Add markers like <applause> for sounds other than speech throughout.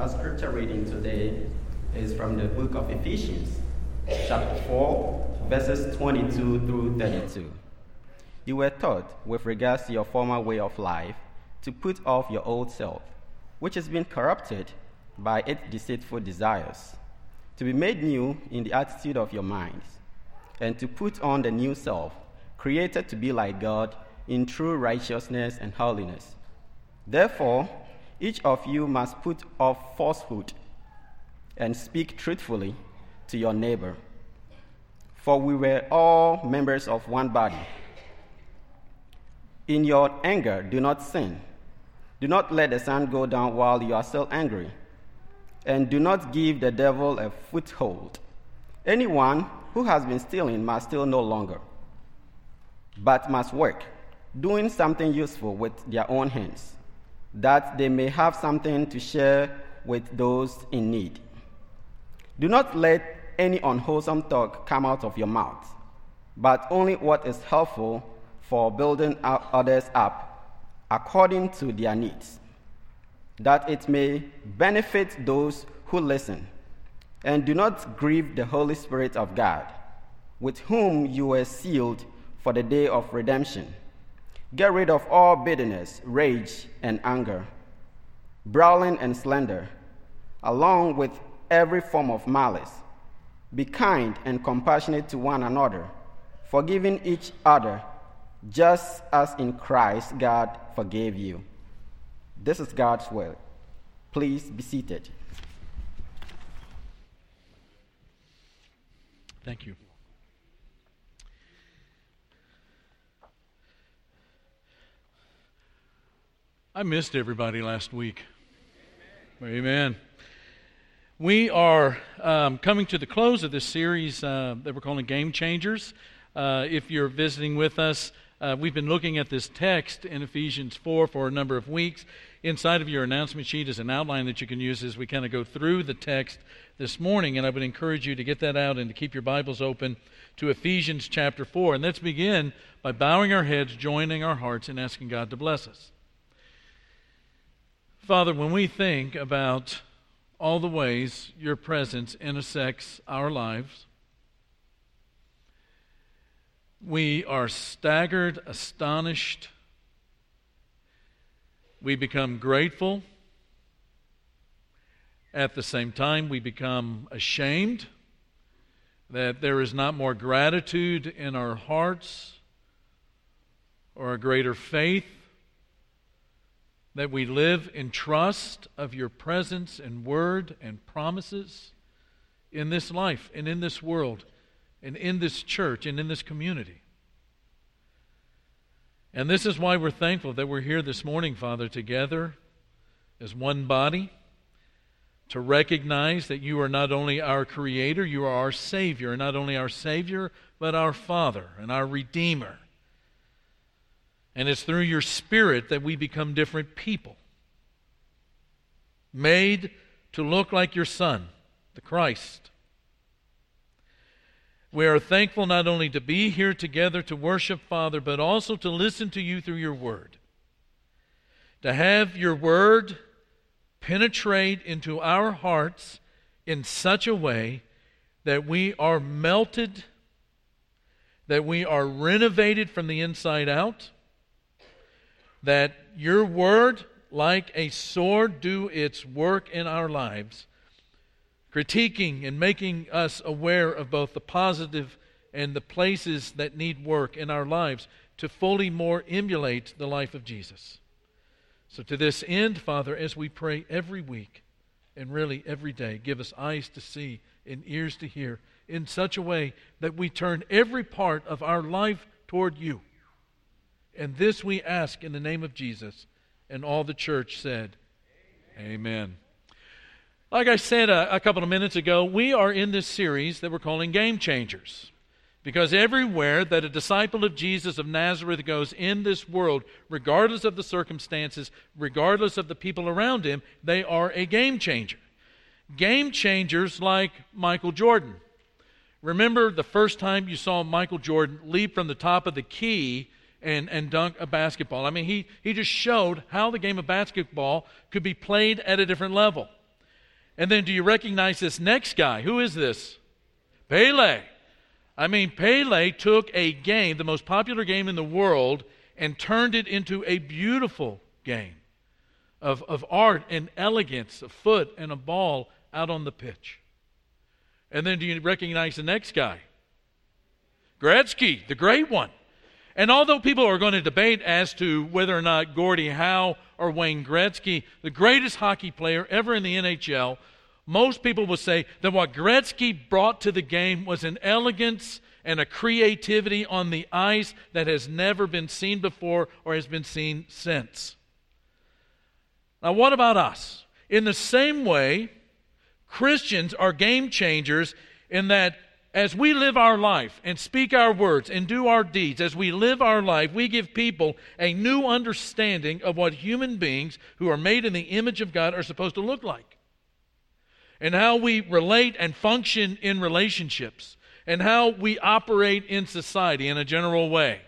Our scripture reading today is from the book of Ephesians, chapter 4, verses 22 through 32. You were taught, with regards to your former way of life, to put off your old self, which has been corrupted by its deceitful desires, to be made new in the attitude of your minds, and to put on the new self, created to be like God in true righteousness and holiness. Therefore, each of you must put off falsehood and speak truthfully to your neighbor. For we were all members of one body. In your anger, do not sin. Do not let the sun go down while you are still angry. And do not give the devil a foothold. Anyone who has been stealing must steal no longer, but must work, doing something useful with their own hands that they may have something to share with those in need. Do not let any unwholesome talk come out of your mouth, but only what is helpful for building others up according to their needs, that it may benefit those who listen. And do not grieve the Holy Spirit of God, with whom you were sealed for the day of redemption. Get rid of all bitterness, rage, and anger, brawling and slander, along with every form of malice. Be kind and compassionate to one another, forgiving each other, just as in Christ God forgave you. This is God's word. Please be seated. Thank you. I missed everybody last week. Amen. Amen. We are um, coming to the close of this series uh, that we're calling Game Changers. Uh, if you're visiting with us, uh, we've been looking at this text in Ephesians 4 for a number of weeks. Inside of your announcement sheet is an outline that you can use as we kind of go through the text this morning, and I would encourage you to get that out and to keep your Bibles open to Ephesians chapter 4. And let's begin by bowing our heads, joining our hearts, and asking God to bless us. Father, when we think about all the ways your presence intersects our lives, we are staggered, astonished. We become grateful. At the same time, we become ashamed that there is not more gratitude in our hearts or a greater faith that we live in trust of your presence and word and promises in this life and in this world and in this church and in this community. And this is why we're thankful that we're here this morning, Father, together as one body to recognize that you are not only our Creator, you are our Savior, and not only our Savior, but our Father and our Redeemer. And it's through your Spirit that we become different people, made to look like your Son, the Christ. We are thankful not only to be here together to worship Father, but also to listen to you through your Word. To have your Word penetrate into our hearts in such a way that we are melted, that we are renovated from the inside out that your word, like a sword, do its work in our lives, critiquing and making us aware of both the positive and the places that need work in our lives to fully more emulate the life of Jesus. So, to this end, Father, as we pray every week and really every day, give us eyes to see and ears to hear in such a way that we turn every part of our life toward you. And this we ask in the name of Jesus. And all the church said, Amen. Amen. Like I said a, a, couple of minutes ago, we are in this series that we're calling Game Changers. Because everywhere that a disciple of Jesus of Nazareth goes in this world, regardless of the circumstances, regardless of the people around him, they are a game changer. Game changers like Michael Jordan. Remember the first time you saw Michael Jordan leap from the top of the key and, and dunk a basketball. I mean, he, he just showed how the game of basketball could be played at a different level. And then do you recognize this next guy? Who is this? Pele. I mean, Pele took a game, the most popular game in the world, and turned it into a beautiful game of, of art and elegance, a foot and a ball out on the pitch. And then do you recognize the next guy? Gretzky, the great one. And although people are going to debate as to whether or not Gordie Howe or Wayne Gretzky, the greatest hockey player ever in the NHL, most people will say that what Gretzky brought to the game was an elegance and a creativity on the ice that has never been seen before or has been seen since. Now, what about us? In the same way, Christians are game changers in that as we live our life and speak our words and do our deeds, as we live our life, we give people a new understanding of what human beings who are made in the image of God are supposed to look like. And how we relate and function in relationships, and how we operate in society in a general way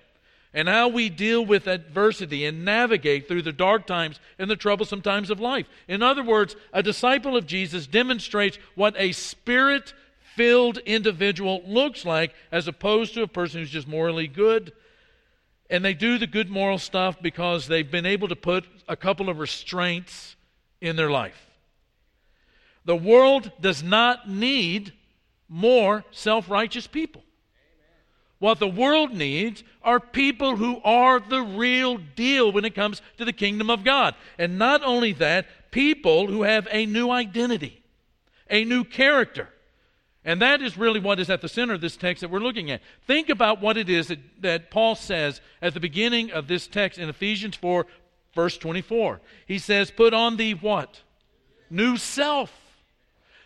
and how we deal with adversity and navigate through the dark times and the troublesome times of life. In other words, a disciple of Jesus demonstrates what a spirit filled individual looks like as opposed to a person who's just morally good. And they do the good moral stuff because they've been able to put a couple of restraints in their life. The world does not need more self righteous people. What the world needs are people who are the real deal when it comes to the kingdom of God. And not only that, people who have a new identity, a new character. And that is really what is at the center of this text that we're looking at. Think about what it is that, that Paul says at the beginning of this text in Ephesians 4, verse 24. He says, Put on the what? New self.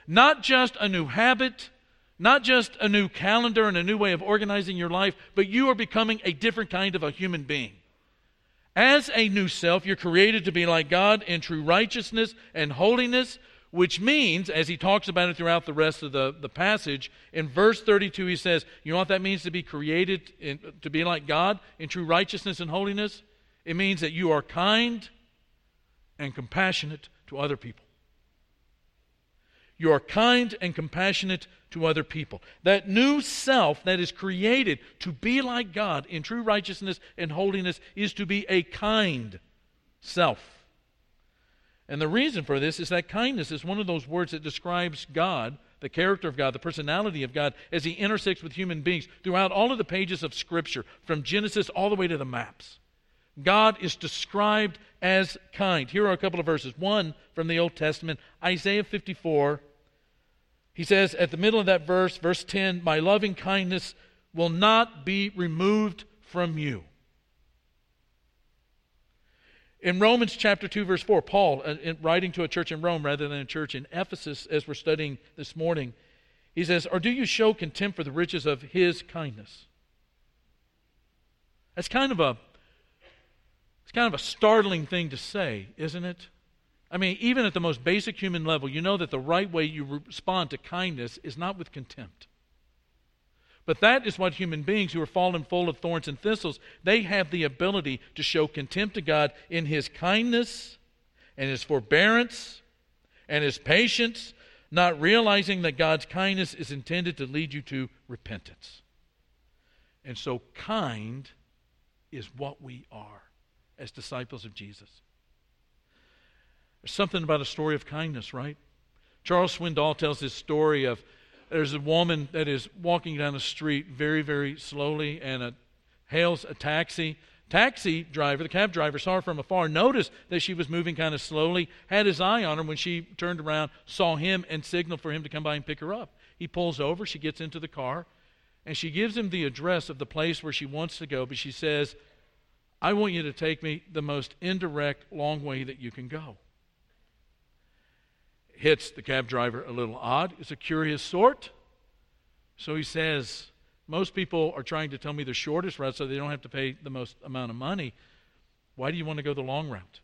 Not just a new habit, not just a new calendar and a new way of organizing your life, but you are becoming a different kind of a human being. As a new self, you're created to be like God in true righteousness and holiness, which means, as he talks about it throughout the rest of the, the passage, in verse 32, he says, You know what that means to be created, in, to be like God in true righteousness and holiness? It means that you are kind and compassionate to other people. You are kind and compassionate to other people. That new self that is created to be like God in true righteousness and holiness is to be a kind self. And the reason for this is that kindness is one of those words that describes God, the character of God, the personality of God, as He intersects with human beings throughout all of the pages of Scripture, from Genesis all the way to the maps. God is described as kind. Here are a couple of verses. One from the Old Testament, Isaiah 54, he says at the middle of that verse, verse 10, My loving kindness will not be removed from you. In Romans chapter 2, verse 4, Paul, uh, writing to a church in Rome rather than a church in Ephesus, as we're studying this morning, he says, Or do you show contempt for the riches of his kindness? That's kind of a it's kind of a startling thing to say, isn't it? I mean, even at the most basic human level, you know that the right way you respond to kindness is not with contempt. But that is what human beings who are fallen full of thorns and thistles, they have the ability to show contempt to God in his kindness and his forbearance and his patience, not realizing that God's kindness is intended to lead you to repentance. And so, kind is what we are as disciples of Jesus. There's something about a story of kindness, right? Charles Swindoll tells this story of there's a woman that is walking down the street very, very slowly and a, hails a taxi. Taxi driver, the cab driver, saw her from afar, noticed that she was moving kind of slowly, had his eye on her when she turned around, saw him, and signaled for him to come by and pick her up. He pulls over, she gets into the car, and she gives him the address of the place where she wants to go, but she says, I want you to take me the most indirect, long way that you can go hits the cab driver a little odd. It's a curious sort. So he says, Most people are trying to tell me the shortest route so they don't have to pay the most amount of money. Why do you want to go the long route?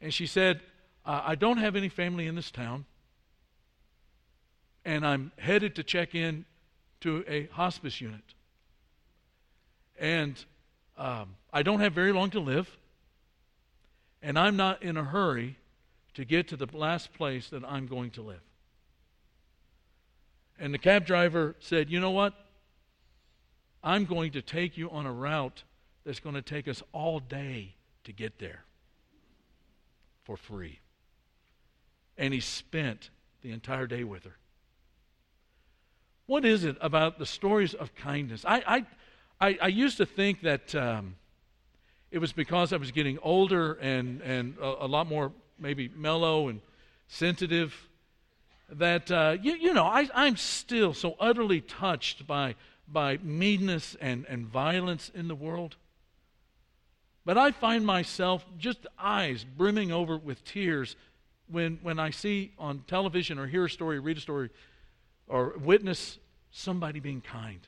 And she said, I don't have any family in this town, and I'm headed to check in to a hospice unit. And um, I don't have very long to live, and I'm not in a hurry to get to the last place that I'm going to live. And the cab driver said, You know what? I'm going to take you on a route that's going to take us all day to get there for free. And he spent the entire day with her. What is it about the stories of kindness? I, I, I, I used to think that um, it was because I was getting older and, and a, a lot more maybe mellow and sensitive that, uh, you, you know, I, I'm still so utterly touched by, by meanness and, and violence in the world. But I find myself just eyes brimming over with tears when, when I see on television or hear a story, read a story, or witness somebody being kind.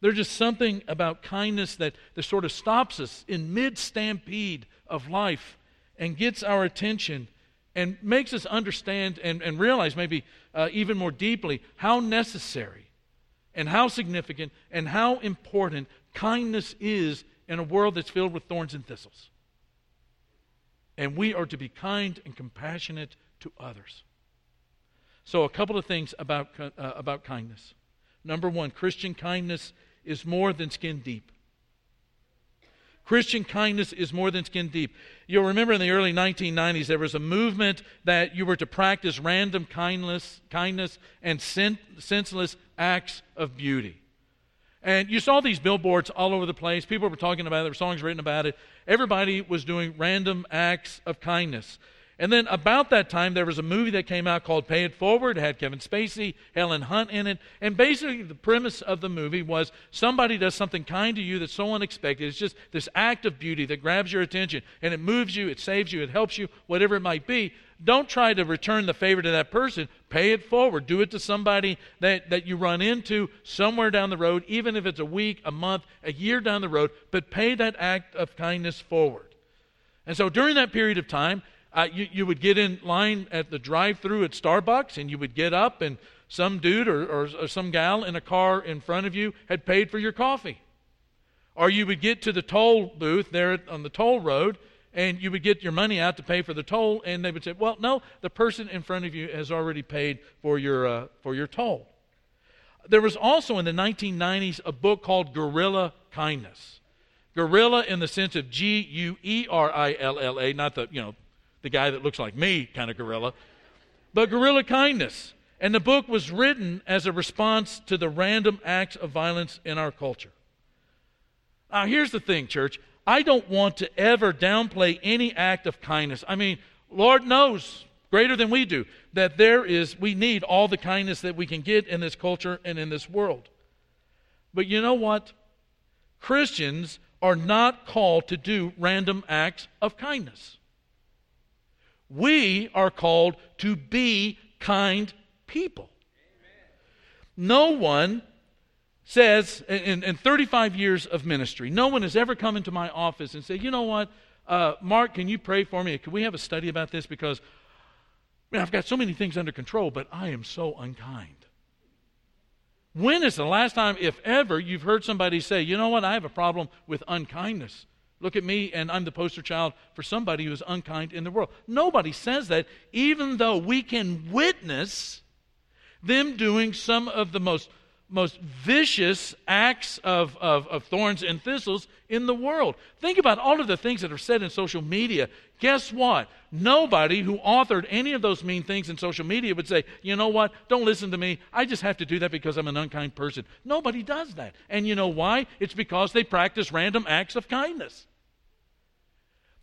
There's just something about kindness that, that sort of stops us in mid stampede of life and gets our attention and makes us understand and, and realize maybe uh, even more deeply how necessary and how significant and how important kindness is in a world that's filled with thorns and thistles. And we are to be kind and compassionate to others. So, a couple of things about, uh, about kindness. Number one, Christian kindness is more than skin deep. Christian kindness is more than skin deep. You'll remember in the early 1990s, there was a movement that you were to practice random kindness, kindness and sen- senseless acts of beauty. And you saw these billboards all over the place. People were talking about it, there were songs written about it. Everybody was doing random acts of kindness. And then about that time, there was a movie that came out called Pay It Forward. It had Kevin Spacey, Helen Hunt in it. And basically, the premise of the movie was somebody does something kind to you that's so unexpected. It's just this act of beauty that grabs your attention and it moves you, it saves you, it helps you, whatever it might be. Don't try to return the favor to that person. Pay it forward. Do it to somebody that, that you run into somewhere down the road, even if it's a week, a month, a year down the road, but pay that act of kindness forward. And so during that period of time, uh, you, you would get in line at the drive through at Starbucks and you would get up and some dude or, or, or, some gal in a car in front of you had paid for your coffee. Or you would get to the toll booth there on the toll road and you would get your money out to pay for the toll and they would say, well, no, the person in front of you has already paid for your, uh, for your toll. There was also in the 1990s a book called Guerrilla Kindness. Guerrilla in the sense of G U E R I L L A, not the, you know, the guy that looks like me kind of gorilla, but guerrilla kindness. And the book was written as a response to the random acts of violence in our culture. Now, here's the thing, church. I don't want to ever downplay any act of kindness. I mean, Lord knows greater than we do that there is, we need all the kindness that we can get in this culture and in this world. But you know what? Christians are not called to do random acts of kindness. We are called to be kind people. No one says, in, in 35 years of ministry, no one has ever come into my office and said, you know what, uh, Mark, can you pray for me? Can we have a study about this? Because man, I've got so many things under control, but I am so unkind. When is the last time, if ever, you've heard somebody say, you know what, I have a problem with unkindness? Look at me, and I'm the poster child for somebody who is unkind in the world. Nobody says that, even though we can witness them doing some of the most, most vicious acts of, of, of thorns and thistles in the world. Think about all of the things that are said in social media. Guess what? Nobody who authored any of those mean things in social media would say, you know what? Don't listen to me. I just have to do that because I'm an unkind person. Nobody does that. And you know why? It's because they practice random acts of kindness.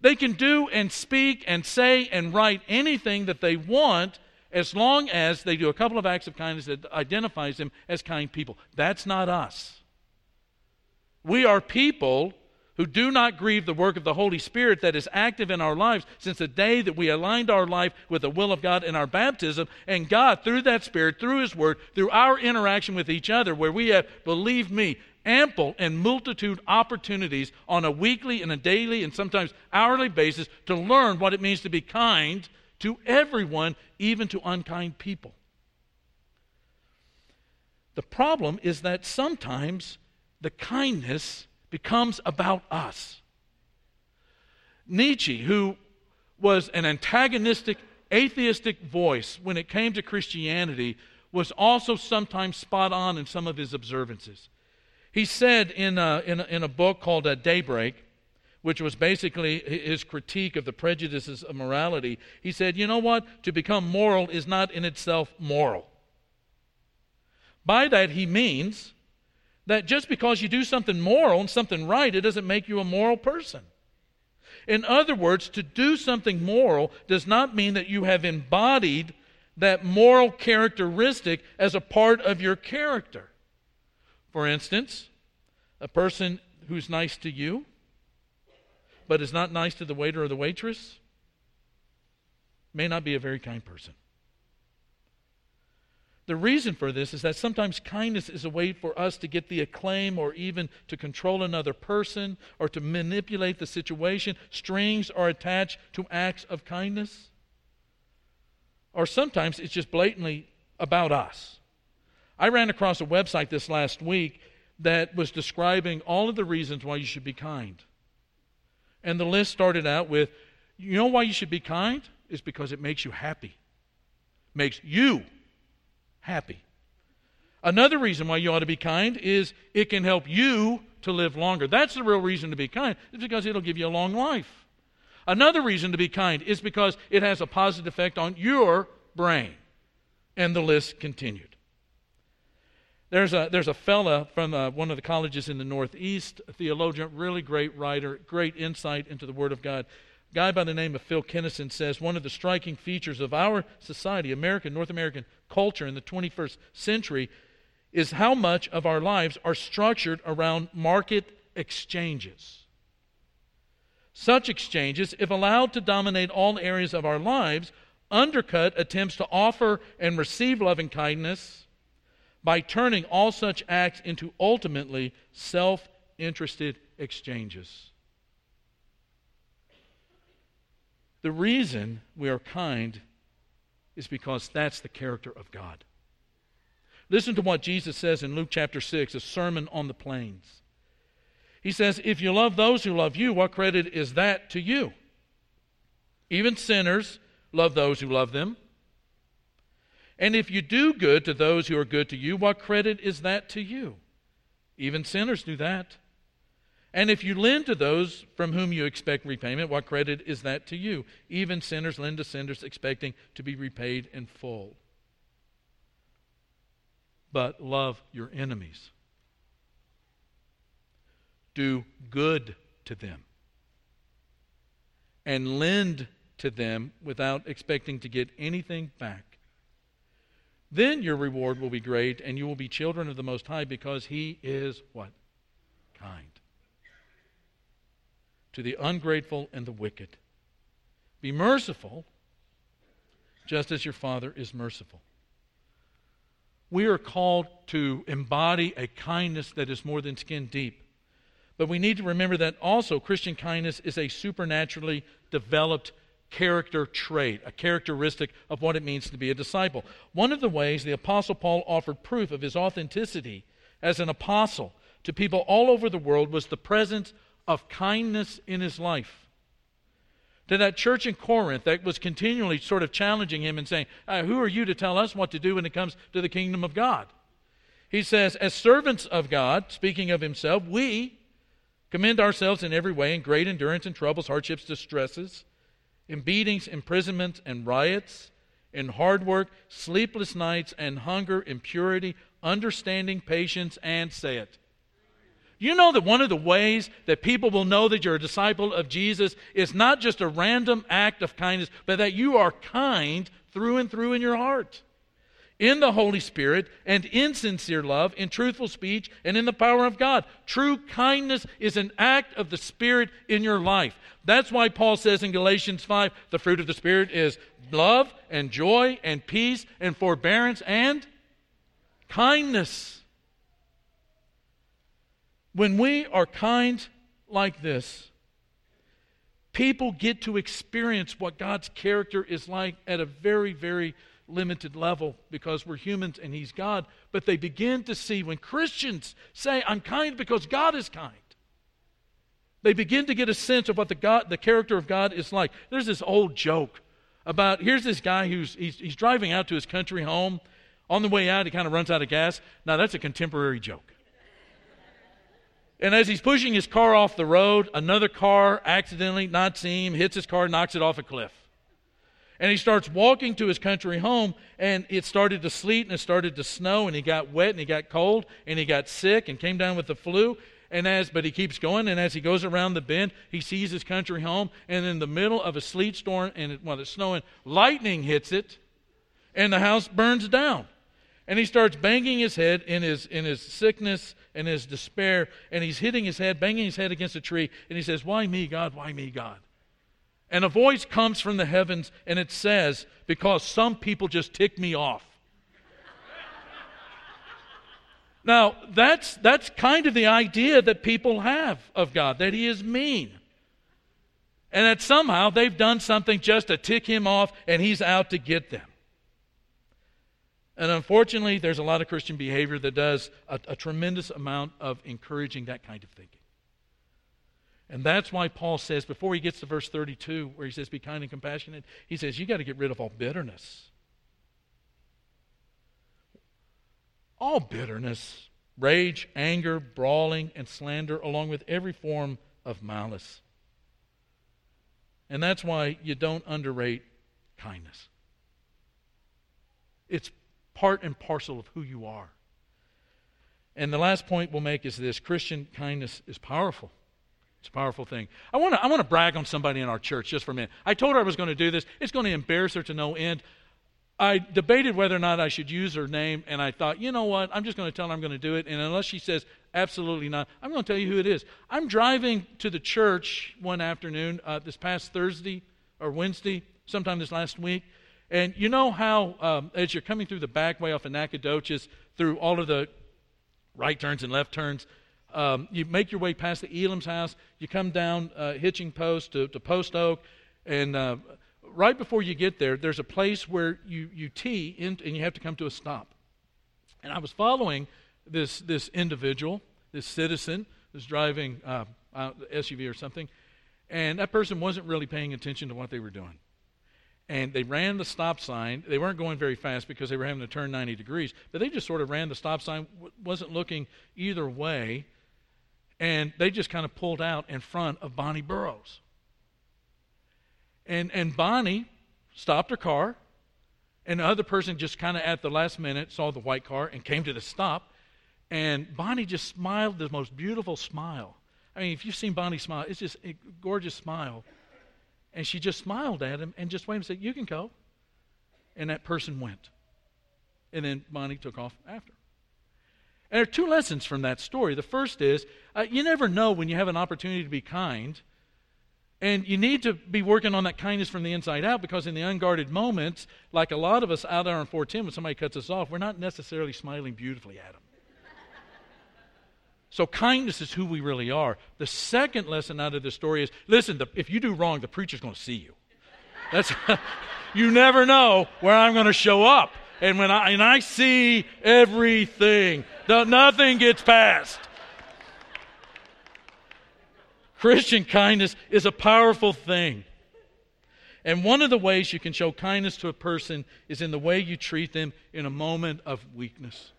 They can do and speak and say and write anything that they want as long as they do a couple of acts of kindness that identifies them as kind people. That's not us. We are people who do not grieve the work of the Holy Spirit that is active in our lives since the day that we aligned our life with the will of God in our baptism. And God, through that Spirit, through His Word, through our interaction with each other, where we have, believe me, ample and multitude opportunities on a weekly and a daily and sometimes hourly basis to learn what it means to be kind to everyone, even to unkind people. The problem is that sometimes the kindness becomes about us. Nietzsche, who was an antagonistic, atheistic voice when it came to Christianity, was also sometimes spot on in some of his observances. He said in a, in a, in a book called uh, Daybreak, which was basically his critique of the prejudices of morality, he said, You know what? To become moral is not in itself moral. By that, he means that just because you do something moral and something right, it doesn't make you a moral person. In other words, to do something moral does not mean that you have embodied that moral characteristic as a part of your character. For instance, a person who's nice to you, but is not nice to the waiter or the waitress, may not be a very kind person. The reason for this is that sometimes kindness is a way for us to get the acclaim or even to control another person or to manipulate the situation. Strings are attached to acts of kindness. Or sometimes it's just blatantly about us. I ran across a website this last week that was describing all of the reasons why you should be kind. And the list started out with you know why you should be kind? It's because it makes you happy. Makes you happy. Another reason why you ought to be kind is it can help you to live longer. That's the real reason to be kind, is because it'll give you a long life. Another reason to be kind is because it has a positive effect on your brain. And the list continued. There's a, there's a fella from uh, one of the colleges in the Northeast, a theologian, really great writer, great insight into the Word of God A guy by the name of Phil Kenneson says one of the striking features of our society, American, North American culture in the 21st century, is how much of our lives are structured around market exchanges. Such exchanges, if allowed to dominate all areas of our lives, undercut attempts to offer and receive loving kindness by turning all such acts into ultimately self interested exchanges. The reason we are kind is because that's the character of God. Listen to what Jesus says in Luke chapter 6, a sermon on the plains. He says, If you love those who love you, what credit is that to you? Even sinners love those who love them. And if you do good to those who are good to you, what credit is that to you? Even sinners do that. And if you lend to those from whom you expect repayment, what credit is that to you? Even sinners lend to sinners expecting to be repaid in full. But love your enemies. Do good to them. And lend to them without expecting to get anything back. Then your reward will be great, and you will be children of the Most High because He is what? Kind to the ungrateful and the wicked. Be merciful, just as your Father is merciful. We are called to embody a kindness that is more than skin deep. But we need to remember that also Christian kindness is a supernaturally developed character trait, a characteristic of what it means to be a disciple. One of the ways the Apostle Paul offered proof of his authenticity as an apostle to people all over the world was the presence of kindness in his life. To that church in Corinth that was continually sort of challenging him and saying, uh, Who are you to tell us what to do when it comes to the kingdom of God? He says, As servants of God, speaking of himself, we commend ourselves in every way in great endurance and troubles, hardships, distresses, in beatings, imprisonments, and riots, in hard work, sleepless nights, and hunger, impurity, understanding, patience, and say it you know that one of the ways that people will know that you're a disciple of Jesus is not just a random act of kindness, but that you are kind through and through in your heart? In the Holy Spirit and in sincere love, in truthful speech, and in the power of God. True kindness is an act of the Spirit in your life. That's why Paul says in Galatians 5 the fruit of the Spirit is love and joy and peace and forbearance and kindness. When we are kind like this, people get to experience what God's character is like at a very, very limited level because we're humans and He's God. But they begin to see when Christians say, I'm kind because God is kind, They begin to get a sense of what the, God, the character of God is like. There's this old joke about here's this guy who's he's, he's driving out to his country home. On the way out, he kind of runs out of gas. Now, that's a contemporary joke. And as he's pushing his car off the road, another car accidentally, not seeing him, hits his car, knocks it off a cliff. And he starts walking to his country home, and it started to sleet and it started to snow, and he got wet and he got cold and he got sick and came down with the flu. And as, but he keeps going, and as he goes around the bend, he sees his country home, and in the middle of a sleet storm, and while it's snowing, lightning hits it, and the house burns down. And he starts banging his head in his, in his sickness and his despair, and he's hitting his head, banging his head against a tree, and he says, Why me, God? Why me, God? And a voice comes from the heavens, and it says, Because some people just tick me off. <laughs> now, that's, that's kind of the idea that people have of God, that He is mean. And that somehow they've done something just to tick Him off, and He's out to get them. And unfortunately, there's a lot of Christian behavior that does a, a, tremendous amount of encouraging that kind of thinking. And that's why Paul says, before he gets to verse 32, where he says, Be kind and compassionate, he says, You got to get rid of all bitterness. All bitterness, rage, anger, brawling, and slander, along with every form of malice. And that's why you don't underrate kindness. It's part and parcel of who you are. And the last point we'll make is this Christian kindness is powerful. It's a powerful thing. I want to I want to brag on somebody in our church just for a minute. I told her I was going to do this. It's going to embarrass her to no end. I debated whether or not I should use her name, and I thought, you know what? I'm just going to tell her I'm going to do it. And unless she says absolutely not, I'm going to tell you who it is. I'm driving to the church one afternoon, uh, this past Thursday or Wednesday, sometime this last week, and you know how, um, as you're coming through the back way off of Nacogdoches, through all of the right turns and left turns, um, you make your way past the Elam's house, you come down uh, Hitching Post to, to Post Oak, and uh, right before you get there, there's a place where you, you tee in, and you have to come to a stop. And I was following this, this individual, this citizen, who's driving uh, SUV or something, and that person wasn't really paying attention to what they were doing. And they ran the stop sign. They weren't going very fast because they were having to turn 90 degrees, but they just sort of ran the stop sign, wasn't looking either way, and they just kind of pulled out in front of Bonnie Burroughs. And, and Bonnie stopped her car, and the other person just kind of at the last minute saw the white car and came to the stop. And Bonnie just smiled the most beautiful smile. I mean, if you've seen Bonnie smile, it's just a gorgeous smile. And she just smiled at him and just waved and said, You can go. And that person went. And then Bonnie took off after. And there are two lessons from that story. The first is uh, you never know when you have an opportunity to be kind. And you need to be working on that kindness from the inside out because in the unguarded moments, like a lot of us out there on 410, when somebody cuts us off, we're not necessarily smiling beautifully at them. So, kindness is who we really are. The second lesson out of this story is listen, the, if you do wrong, the preacher's going to see you. That's, <laughs> you never know where I'm going to show up. And when I, and I see everything, the, nothing gets past. Christian kindness is a powerful thing. And one of the ways you can show kindness to a person is in the way you treat them in a moment of weakness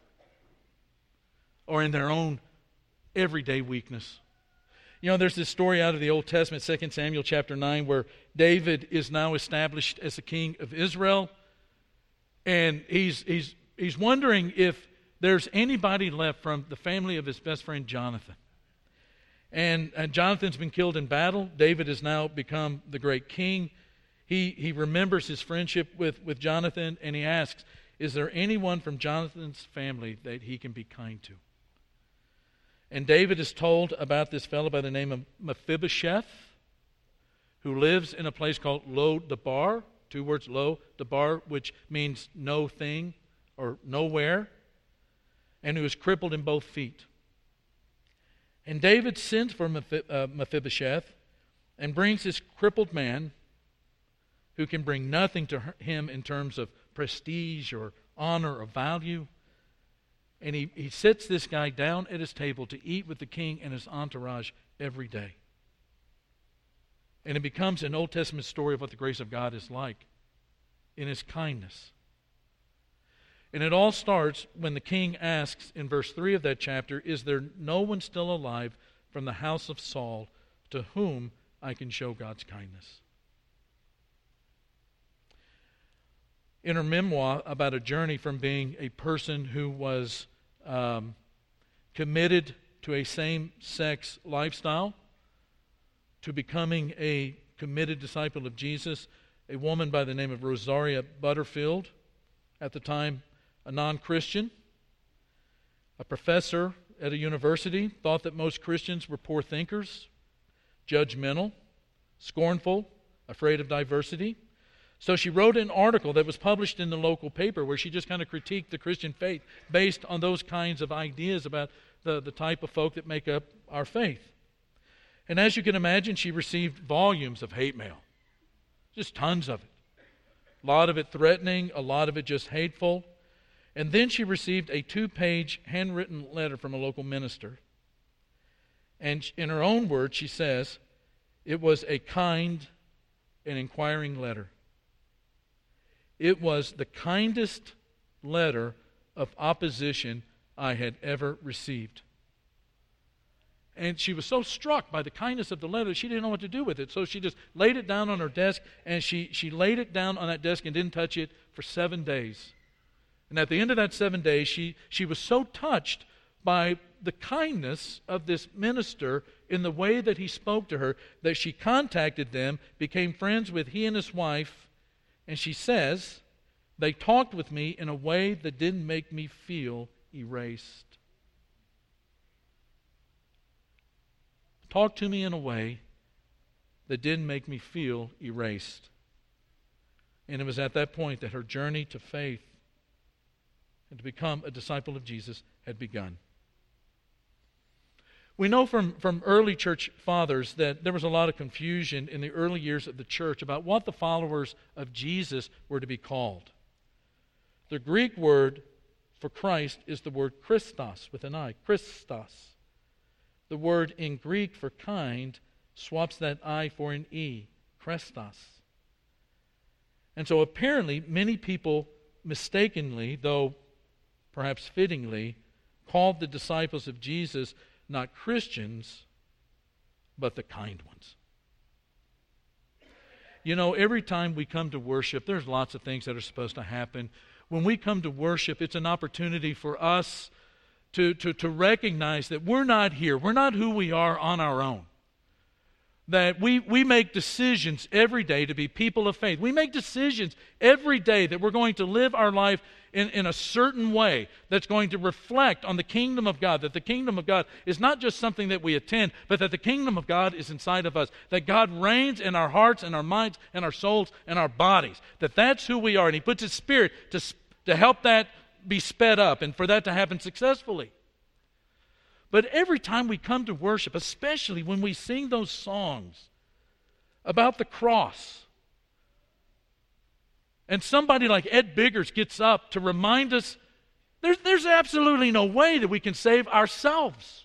or in their own everyday weakness. You know, there's this story out of the Old Testament, 2 Samuel chapter 9, where David is now established as the king of Israel. And he's, he's, he's wondering if there's anybody left from the family of his best friend Jonathan. And, and Jonathan's been killed in battle. David has now become the great king. He, he remembers his friendship with, with Jonathan and he asks, Is there anyone from Jonathan's family that he can be kind to? And David is told about this fellow by the name of Mephibosheth, who lives in a place called Lo Debar, two words Lo Debar, which means no thing or nowhere, and who is crippled in both feet. And David sends for uh, Mephibosheth and brings this crippled man who can bring nothing to him in terms of prestige or honor or value and he, he sits this guy down at his table to eat with the king and his entourage every day. And it becomes an Old Testament story of what the grace of God is like in his kindness. And it all starts when the king asks in verse 3 of that chapter Is there no one still alive from the house of Saul to whom I can show God's kindness? In her memoir about a journey from being a person who was um, committed to a same sex lifestyle to becoming a committed disciple of Jesus, a woman by the name of Rosaria Butterfield, at the time a non Christian, a professor at a university, thought that most Christians were poor thinkers, judgmental, scornful, afraid of diversity. So she wrote an article that was published in the local paper where she just kind of critiqued the Christian faith based on those kinds of ideas about the, the type of folk that make up our faith. And as you can imagine, she received volumes of hate mail, just tons of it. A lot of it threatening, a lot of it just hateful. And then she received a two page handwritten letter from a local minister. And in her own words, she says, it was a kind and inquiring letter. It was the kindest letter of opposition I had ever received. And she was so struck by the kindness of the letter, she didn't know what to do with it. So she just laid it down on her desk, and she, she laid it down on that desk and didn't touch it for seven days. And at the end of that seven days, she, she was so touched by the kindness of this minister in the way that he spoke to her that she contacted them, became friends with he and his wife, and she says, they talked with me in a way that didn't make me feel erased. Talked to me in a way that didn't make me feel erased. And it was at that point that her journey to faith and to become a disciple of Jesus had begun. We know from, from early church fathers that there was a lot of confusion in the early years of the church about what the followers of Jesus were to be called. The Greek word for Christ is the word Christos with an I, Christos. The word in Greek for kind swaps that I for an E, Chrestos. And so apparently, many people mistakenly, though perhaps fittingly, called the disciples of Jesus not Christians, but the kind ones. You know, every time we come to worship, there's lots of things that are supposed to happen. When we come to worship, it's an opportunity for us to, to, to recognize that we're not here. We're not who we are on our own that we, we make decisions every day to be people of faith. We make decisions every day that we're going to live our life in, in a certain way that's going to reflect on the kingdom of God. That the kingdom of God is not just something that we attend, but that the kingdom of God is inside of us. That God reigns in our hearts and our minds and our souls and our bodies. That that's who we are. And He puts His Spirit to, to help that be sped up and for that to happen successfully. But every time we come to worship, especially when we sing those songs about the cross, and somebody like Ed Biggers gets up to remind us there's, there's absolutely no way that we can save ourselves.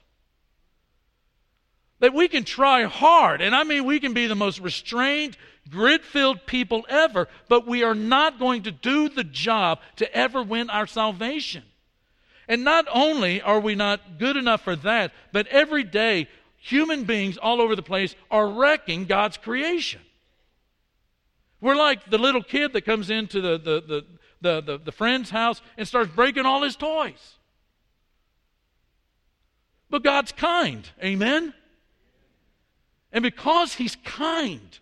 That we can try hard, and I mean, we can be the most restrained, grid filled people ever, but we are not going to do the job to ever win our salvation. And not only are we not good enough for that, but every day, human beings all over the place are wrecking God's creation. We're like the little kid that comes into the, the, the, the, the, the friend's house and starts breaking all his toys. But God's kind. Amen? And because He's kind,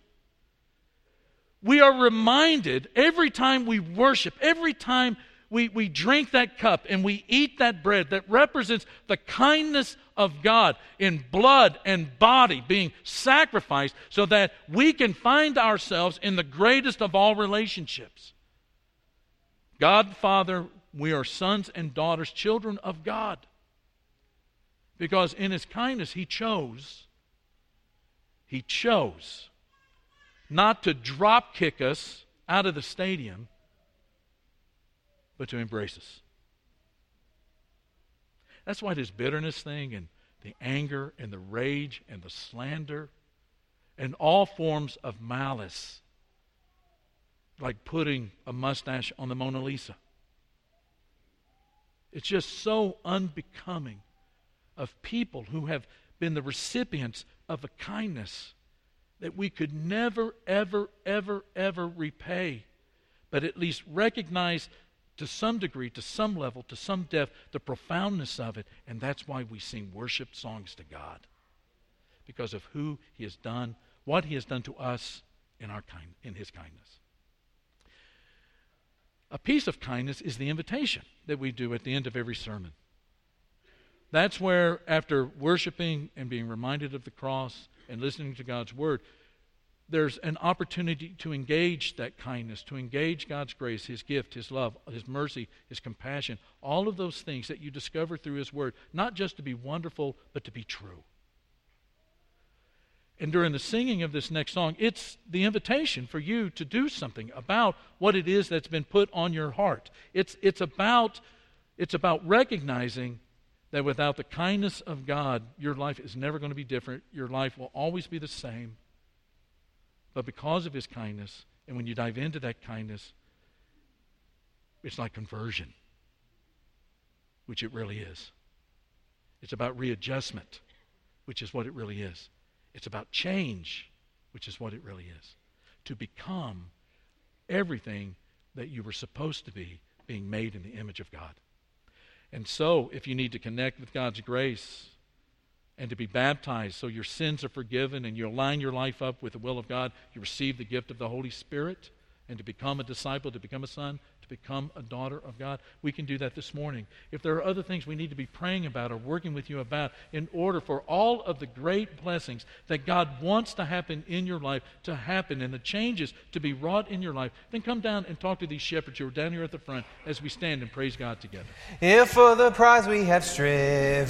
we are reminded every time we worship, every time we, we drink that cup and we eat that bread that represents the kindness of God in blood and body being sacrificed so that we can find ourselves in the greatest of all relationships. God, Father, we are sons and daughters, children of God. Because in His kindness, He chose, He chose not to drop kick us out of the stadium but to embrace us. That's why this bitterness thing and the anger and the rage and the slander and all forms of malice, like putting a mustache on the Mona Lisa. It's just so unbecoming of people who have been the recipients of a kindness that we could never, ever, ever, ever repay, but at least recognize to some degree, to some level, to some depth, the profoundness of it. And that's why we sing worship songs to God. Because of who He has done, what He has done to us in, our kind, in His kindness. A piece of kindness is the invitation that we do at the end of every sermon. That's where, after worshiping and being reminded of the cross and listening to God's word, there's an opportunity to engage that kindness, to engage God's grace, His gift, His love, His mercy, His compassion, all of those things that you discover through His Word, not just to be wonderful, but to be true. And during the singing of this next song, it's the invitation for you to do something about what it is that's been put on your heart. It's, it's, about, it's about recognizing that without the kindness of God, your life is never going to be different. Your life will always be the same but because of his kindness, and when you dive into that kindness, it's like conversion, which it really is. It's about readjustment, which is what it really is. It's about change, which is what it really is. To become everything that you were supposed to be, being made in the image of God. And so, if you need to connect with God's grace, and to be baptized so your sins are forgiven and you align your life up with the will of God. You receive the gift of the Holy Spirit and to become a disciple, to become a son, to become a daughter of God. We can do that this morning. If there are other things we need to be praying about or working with you about in order for all of the great blessings that God wants to happen in your life to happen and the changes to be wrought in your life, then come down and talk to these shepherds who are down here at the front as we stand and praise God together. If for the prize we have striven.